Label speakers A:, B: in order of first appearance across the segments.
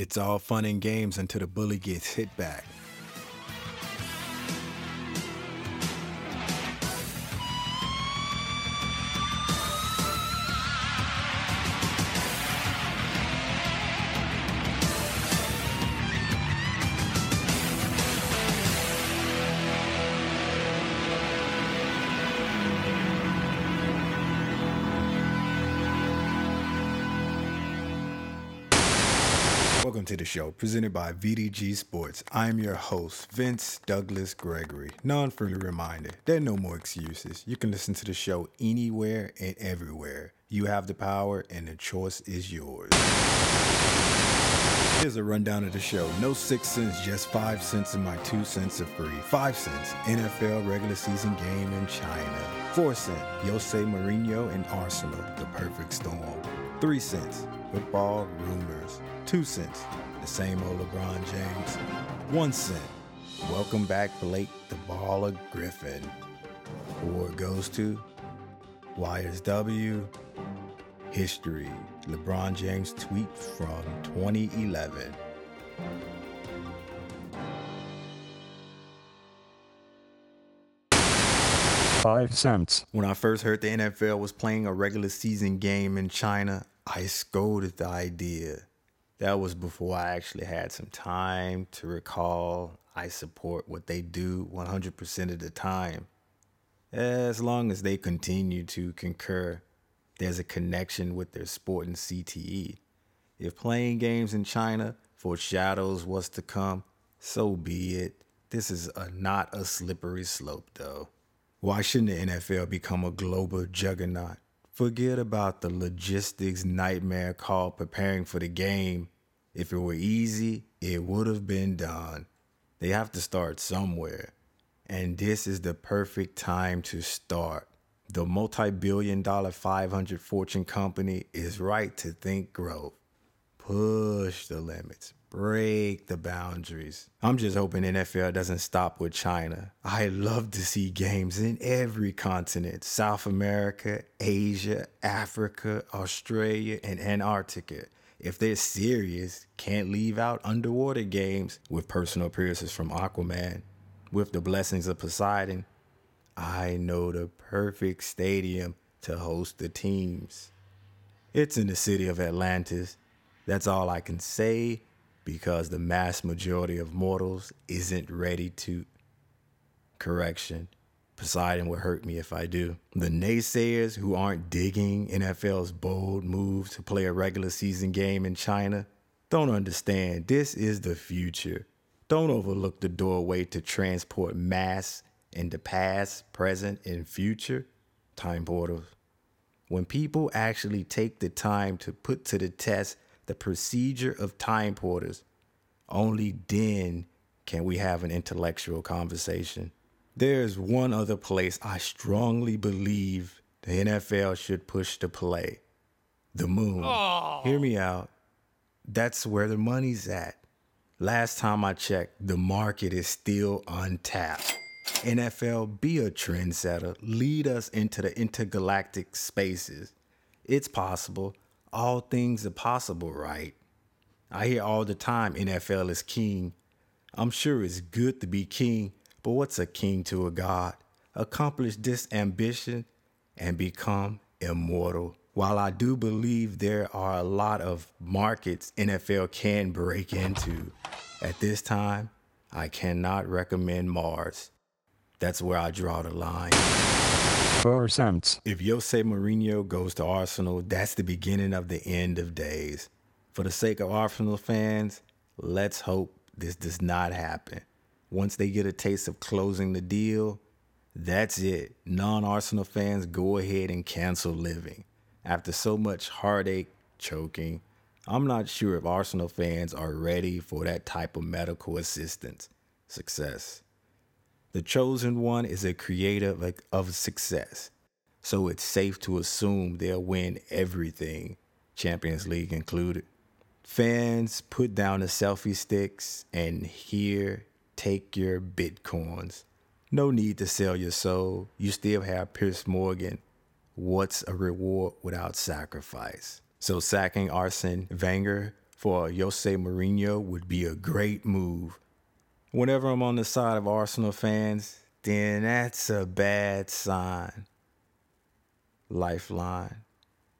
A: It's all fun and games until the bully gets hit back. The show, presented by VDG Sports. I'm your host, Vince Douglas Gregory. Non friendly reminder there are no more excuses. You can listen to the show anywhere and everywhere. You have the power, and the choice is yours. Here's a rundown of the show. No six cents, just five cents, and my two cents are free. Five cents, NFL regular season game in China. Four cents, Jose Mourinho and Arsenal, the perfect storm. Three cents, football rumors. Two cents, same old LeBron James. One cent, welcome back Blake the Brawler Griffin. Award goes to YSW. History, LeBron James tweet from 2011.
B: Five cents.
A: When I first heard the NFL was playing a regular season game in China, I scolded the idea. That was before I actually had some time to recall I support what they do 100% of the time. As long as they continue to concur, there's a connection with their sport and CTE. If playing games in China foreshadows what's to come, so be it. This is a, not a slippery slope, though. Why shouldn't the NFL become a global juggernaut? Forget about the logistics nightmare called preparing for the game. If it were easy, it would have been done. They have to start somewhere. And this is the perfect time to start. The multi billion dollar 500 Fortune company is right to think growth. Push the limits, break the boundaries. I'm just hoping NFL doesn't stop with China. I love to see games in every continent South America, Asia, Africa, Australia, and Antarctica. If they're serious, can't leave out underwater games with personal appearances from Aquaman. With the blessings of Poseidon, I know the perfect stadium to host the teams. It's in the city of Atlantis. That's all I can say because the mass majority of mortals isn't ready to. Correction. Poseidon would hurt me if I do. The naysayers who aren't digging NFL's bold move to play a regular season game in China don't understand this is the future. Don't overlook the doorway to transport mass into past, present, and future time portals. When people actually take the time to put to the test the procedure of time porters, only then can we have an intellectual conversation. There's one other place I strongly believe the NFL should push to play the moon. Hear me out. That's where the money's at. Last time I checked, the market is still untapped. NFL, be a trendsetter. Lead us into the intergalactic spaces. It's possible. All things are possible, right? I hear all the time NFL is king. I'm sure it's good to be king, but what's a king to a god? Accomplish this ambition and become immortal. While I do believe there are a lot of markets NFL can break into, at this time, I cannot recommend Mars. That's where I draw the line.
B: Cents.
A: If Jose Mourinho goes to Arsenal, that's the beginning of the end of days. For the sake of Arsenal fans, let's hope this does not happen. Once they get a taste of closing the deal, that's it. Non Arsenal fans go ahead and cancel living. After so much heartache, choking, I'm not sure if Arsenal fans are ready for that type of medical assistance. Success. The chosen one is a creator of, success, so it's safe to assume they'll win everything, Champions League included. Fans, put down the selfie sticks and here, take your bitcoins. No need to sell your soul. You still have Piers Morgan. What's a reward without sacrifice? So sacking Arsene Wenger for Jose Mourinho would be a great move. Whenever I'm on the side of Arsenal fans, then that's a bad sign. Lifeline.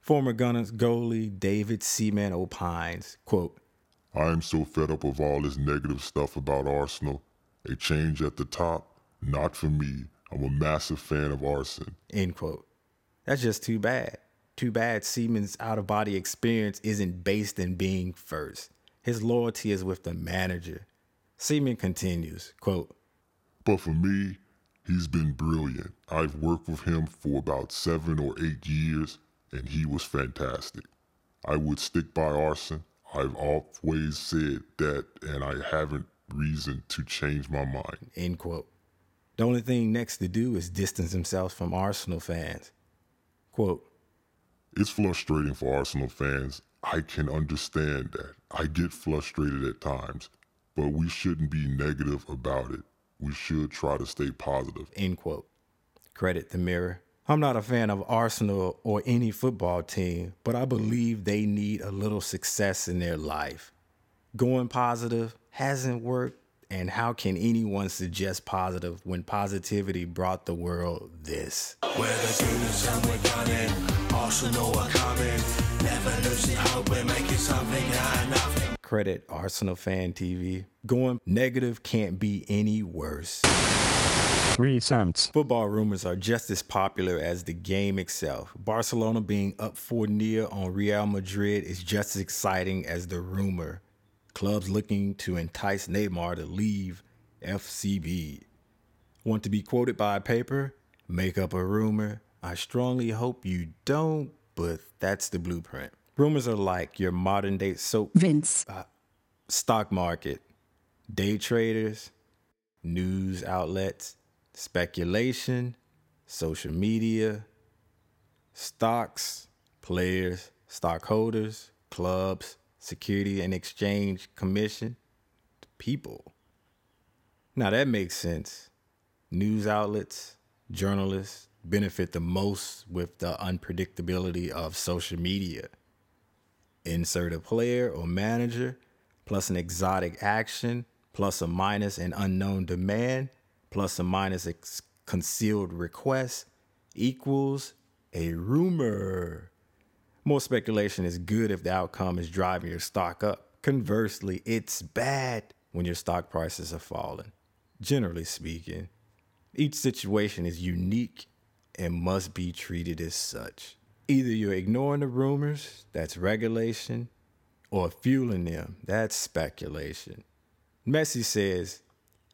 A: Former Gunners goalie David Seaman opines, quote,
C: I am so fed up of all this negative stuff about Arsenal. A change at the top, not for me. I'm a massive fan of Arsene.
A: End quote. That's just too bad. Too bad Seaman's out of body experience isn't based in being first. His loyalty is with the manager. Seaman continues, quote,
C: But for me, he's been brilliant. I've worked with him for about seven or eight years, and he was fantastic. I would stick by Arsene. I've always said that, and I haven't reason to change my mind.
A: End quote. The only thing next to do is distance himself from Arsenal fans. Quote,
C: It's frustrating for Arsenal fans. I can understand that. I get frustrated at times, but we shouldn't be negative about it. We should try to stay positive.
A: end quote. Credit the mirror. I'm not a fan of Arsenal or any football team, but I believe they need a little success in their life. Going positive hasn't worked, and how can anyone suggest positive when positivity brought the world this?
D: We're the gooners and we're gunning. Arsenal are coming. Never losing hope. We're making something out of nothing.
A: Credit Arsenal Fan TV. Going negative can't be any worse.
B: 3 cents.
A: Football rumors are just as popular as the game itself. Barcelona being up 4 0 on Real Madrid is just as exciting as the rumor. Clubs looking to entice Neymar to leave FCB. Want to be quoted by a paper? Make up a rumor? I strongly hope you don't, but that's the blueprint. Rumors are like your modern day soap
E: Vince.
A: Uh, stock market, day traders, news outlets, speculation, social media, stocks, players, stockholders, clubs, Security and Exchange Commission, people. Now that makes sense. News outlets, journalists benefit the most with the unpredictability of social media insert a player or manager, plus an exotic action, plus a minus an unknown demand, plus a minus a concealed request equals a rumor. More speculation is good if the outcome is driving your stock up. Conversely, it's bad when your stock prices are falling. Generally speaking, each situation is unique and must be treated as such. Either you're ignoring the rumors, that's regulation, or fueling them, that's speculation. Messi says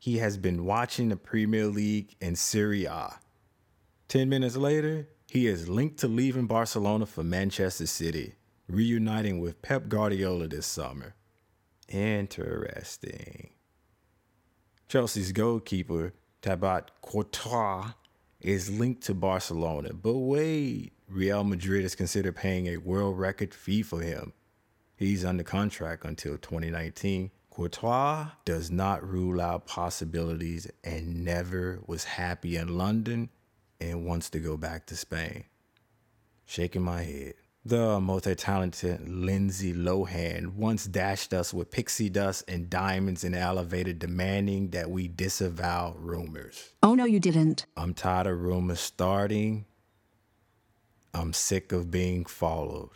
A: he has been watching the Premier League and Serie A. 10 minutes later, he is linked to leaving Barcelona for Manchester City, reuniting with Pep Guardiola this summer. Interesting. Chelsea's goalkeeper, Thibaut Courtois, is linked to Barcelona. But wait, Real Madrid is considered paying a world record fee for him. He's under contract until 2019. Courtois does not rule out possibilities and never was happy in London and wants to go back to Spain. Shaking my head. The multi talented Lindsay Lohan once dashed us with pixie dust and diamonds in the elevator, demanding that we disavow rumors.
E: Oh, no, you didn't.
A: I'm tired of rumors starting. I'm sick of being followed.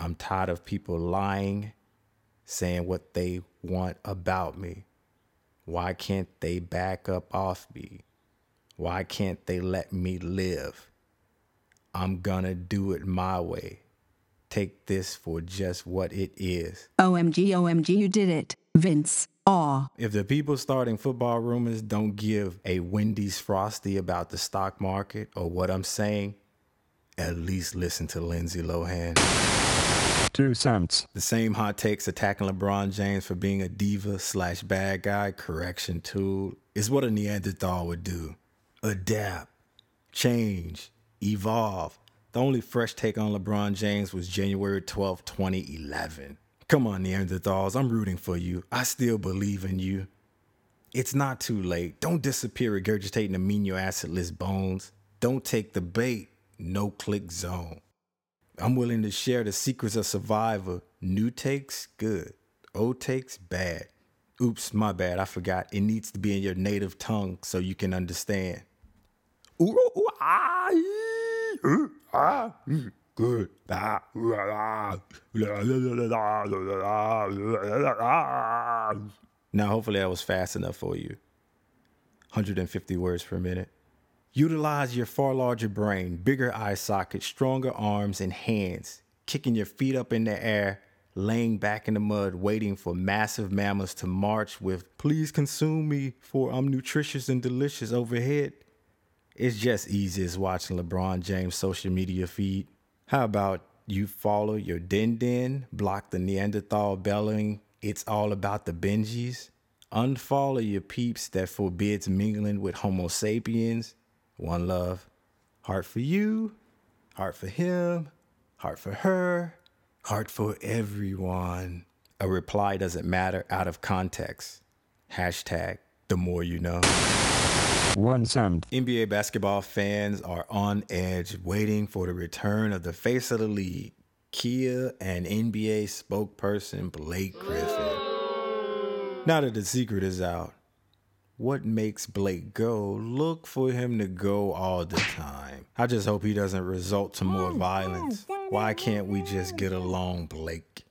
A: I'm tired of people lying, saying what they want about me. Why can't they back up off me? Why can't they let me live? I'm gonna do it my way. Take this for just what it is.
E: OMG, OMG, you did it. Vince. Aw.
A: If the people starting football rumors don't give a Wendy's Frosty about the stock market or what I'm saying, at least listen to Lindsay Lohan.
B: 2 cents.
A: The same hot takes attacking LeBron James for being a diva slash bad guy correction tool is what a Neanderthal would do. Adapt, change, evolve. The only fresh take on LeBron James was January 12, 2011. Come on, Neanderthals, I'm rooting for you. I still believe in you. It's not too late. Don't disappear regurgitating amino acidless bones. Don't take the bait no click zone. I'm willing to share the secrets of survival. New takes, good. Old takes, bad. Oops, my bad. I forgot. It needs to be in your native tongue so you can understand. Ooh, ooh, ah, ah, ah, ooh, ah, good. Now, hopefully, that was fast enough for you. 150 words per minute. Utilize your far larger brain, bigger eye sockets, stronger arms and hands, kicking your feet up in the air, laying back in the mud, waiting for massive mammals to march with, please consume me, for I'm nutritious and delicious overhead. It's just easy as watching LeBron James' social media feed. How about you follow your din din, block the Neanderthal bellowing, it's all about the Benjis, unfollow your peeps that forbids mingling with Homo sapiens. One love. Heart for you, heart for him, heart for her, heart for everyone. A reply doesn't matter out of context. Hashtag the more you know.
B: One cent.
A: NBA basketball fans are on edge waiting for the return of the face of the league, Kia and NBA spokesperson Blake Griffin. Now that the secret is out, what makes Blake go? Look for him to go all the time. I just hope he doesn't result to more mm, violence. Mm, mm, Why can't we just get along, Blake?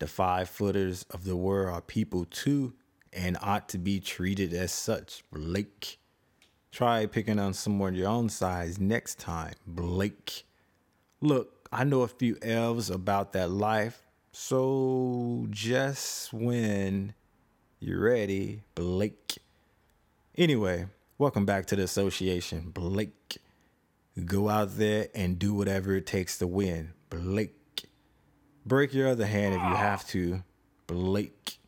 A: The five footers of the world are people too and ought to be treated as such, Blake. Try picking on someone your own size next time, Blake. Look, I know a few elves about that life, so just when you're ready, Blake. Anyway, welcome back to the association, Blake. Go out there and do whatever it takes to win, Blake. Break your other hand if you have to, Blake.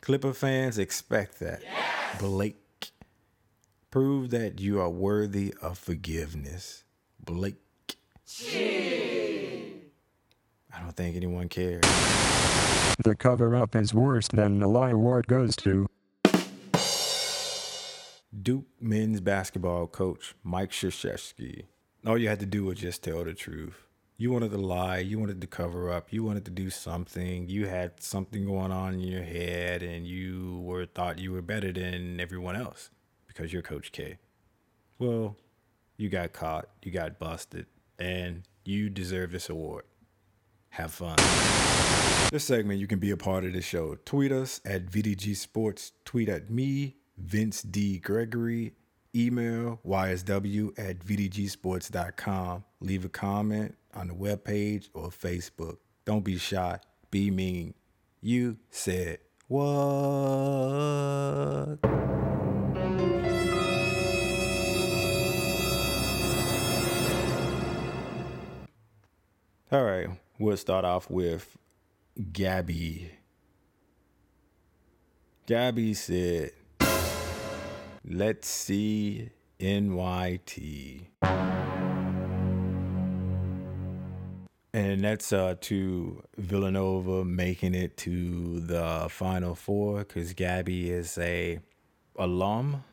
A: Clipper fans expect that, Blake. Prove that you are worthy of forgiveness, Blake. I don't think anyone cares.
B: The cover up is worse than the lie award goes to.
A: Duke men's basketball coach Mike Krzyzewski. All you had to do was just tell the truth. You wanted to lie, you wanted to cover up, you wanted to do something, you had something going on in your head, and you were thought you were better than everyone else because you're Coach K. Well, you got caught, you got busted, and you deserve this award. Have fun. This segment, you can be a part of the show. Tweet us at VDG Sports. Tweet at me, Vince D. Gregory. Email ysw at vdgsports.com. Leave a comment on the webpage or Facebook. Don't be shy. Be mean. You said what? All right, we'll start off with Gabby. Gabby said, Let's see NYT. And that's uh, to Villanova making it to the Final Four because Gabby is a alum.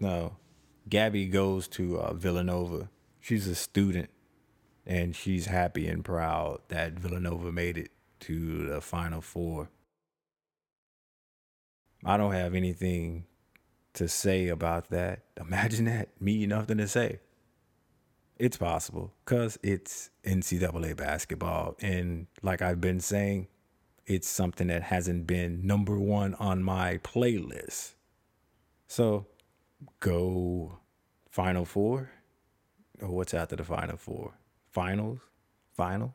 A: No, Gabby goes to uh, Villanova. She's a student, and she's happy and proud that Villanova made it to the Final Four. I don't have anything to say about that. Imagine that, me nothing to say. It's possible because it's NCAA basketball. And like I've been saying, it's something that hasn't been number one on my playlist. So go Final Four. Or what's after the Final Four? Finals? Final?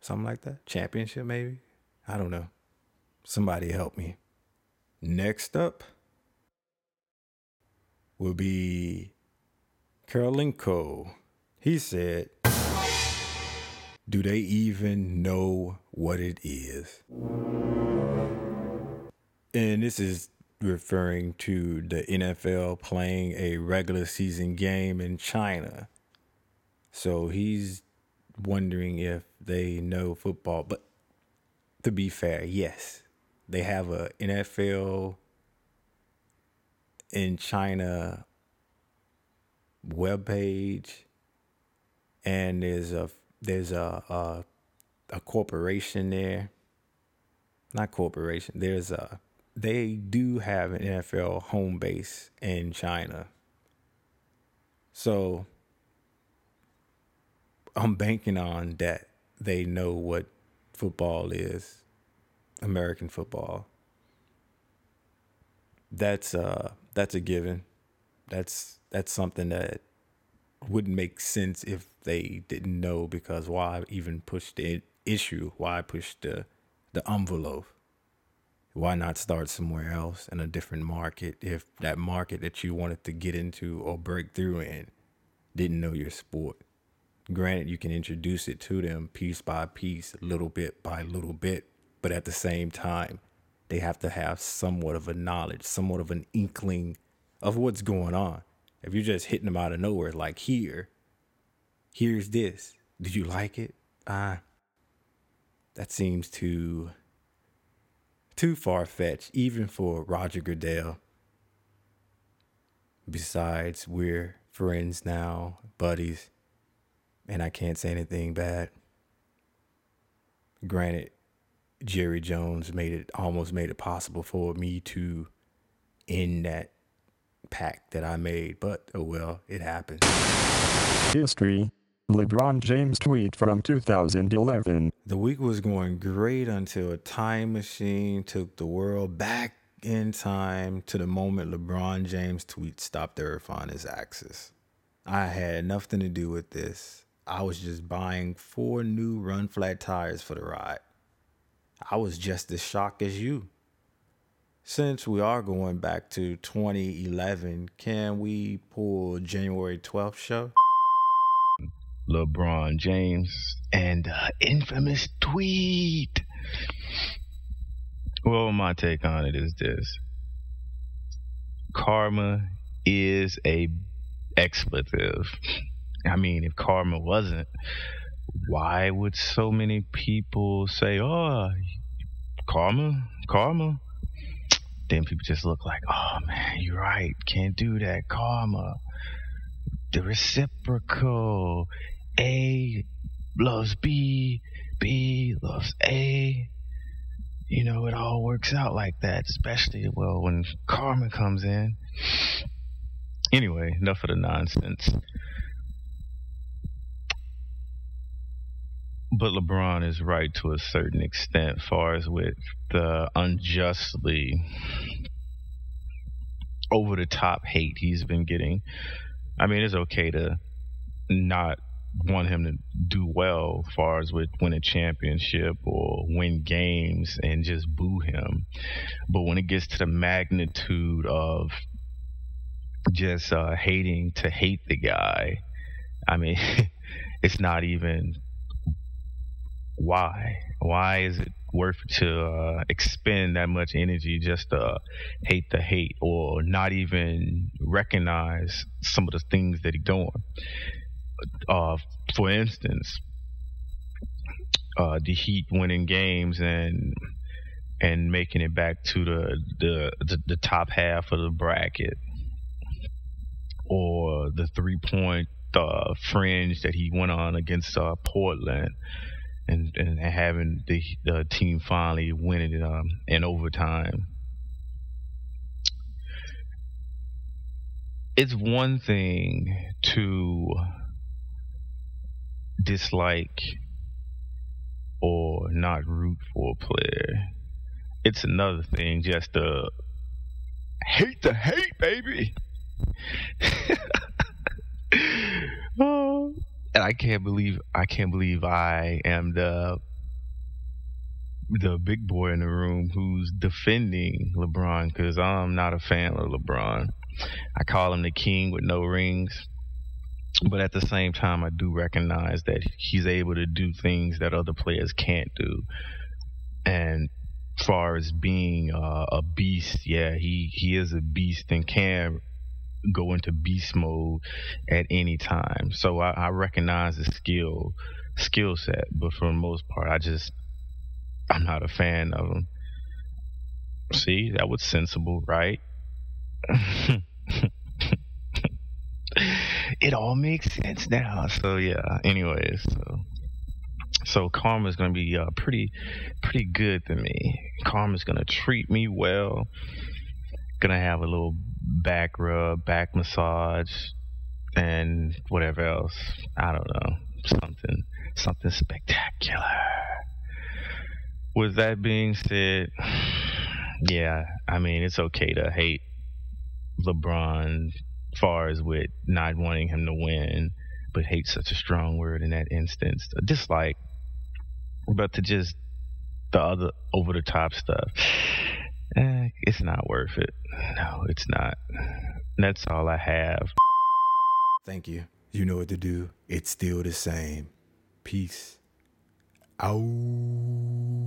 A: Something like that? Championship, maybe? I don't know. Somebody help me. Next up will be Karolinko. He said, Do they even know what it is? And this is referring to the NFL playing a regular season game in China. So he's wondering if they know football. But to be fair, yes, they have a NFL in China webpage and there's a there's a, a a corporation there. Not corporation. There's a they do have an NFL home base in China. So I'm banking on that they know what football is, American football. That's uh that's a given. That's that's something that wouldn't make sense if they didn't know because why even push the issue? Why push the the envelope? Why not start somewhere else in a different market if that market that you wanted to get into or break through in didn't know your sport? Granted, you can introduce it to them piece by piece, little bit by little bit, but at the same time, they have to have somewhat of a knowledge, somewhat of an inkling of what's going on. If you're just hitting them out of nowhere, like here, here's this. Did you like it? Ah, uh, that seems too too far fetched, even for Roger Goodell. Besides, we're friends now, buddies, and I can't say anything bad. Granted, Jerry Jones made it almost made it possible for me to end that pact that I made, but oh well, it happened.
B: History. LeBron James tweet from 2011.
A: The week was going great until a time machine took the world back in time to the moment LeBron James tweet stopped the earth on its axis. I had nothing to do with this. I was just buying four new run flat tires for the ride. I was just as shocked as you since we are going back to 2011, can we pull January 12th show?
F: LeBron James and uh, infamous tweet. Well, my take on it is this: karma is a expletive. I mean, if karma wasn't, why would so many people say, "Oh, karma, karma"? then people just look like, oh man, you're right. Can't do that. Karma. The reciprocal. A loves B. B loves A. You know, it all works out like that, especially, well, when karma comes in. Anyway, enough of the nonsense. But LeBron is right to a certain extent, far as with the unjustly over the top hate he's been getting. I mean, it's okay to not want him to do well, far as with win a championship or win games and just boo him. But when it gets to the magnitude of just uh, hating to hate the guy, I mean, it's not even why? Why is it worth to uh, expend that much energy just to hate the hate or not even recognize some of the things that he's doing? Uh, for instance, uh, the Heat winning games and and making it back to the the the, the top half of the bracket, or the three point uh, fringe that he went on against uh, Portland and, and having the, the team finally winning um, in overtime. It's one thing to dislike or not root for a player. It's another thing just to hate the hate, baby. oh, and I can't believe I can't believe I am the the big boy in the room who's defending LeBron because I'm not a fan of LeBron. I call him the king with no rings. But at the same time, I do recognize that he's able to do things that other players can't do. And far as being uh, a beast, yeah, he, he is a beast and can go into beast mode at any time. So I, I recognize the skill skill set, but for the most part, I just I'm not a fan of them. See, that was sensible, right? it all makes sense now. So yeah. Anyways, so So karma's gonna be uh, pretty, pretty good to me. Karma's gonna treat me well. Gonna have a little back rub, back massage, and whatever else. I don't know, something, something spectacular. With that being said, yeah, I mean it's okay to hate LeBron, far as with not wanting him to win, but hate such a strong word in that instance. A Dislike but to just the other over the top stuff, eh, it's not worth it. No, it's not. That's all I have.
A: Thank you. You know what to do. It's still the same. Peace. Out.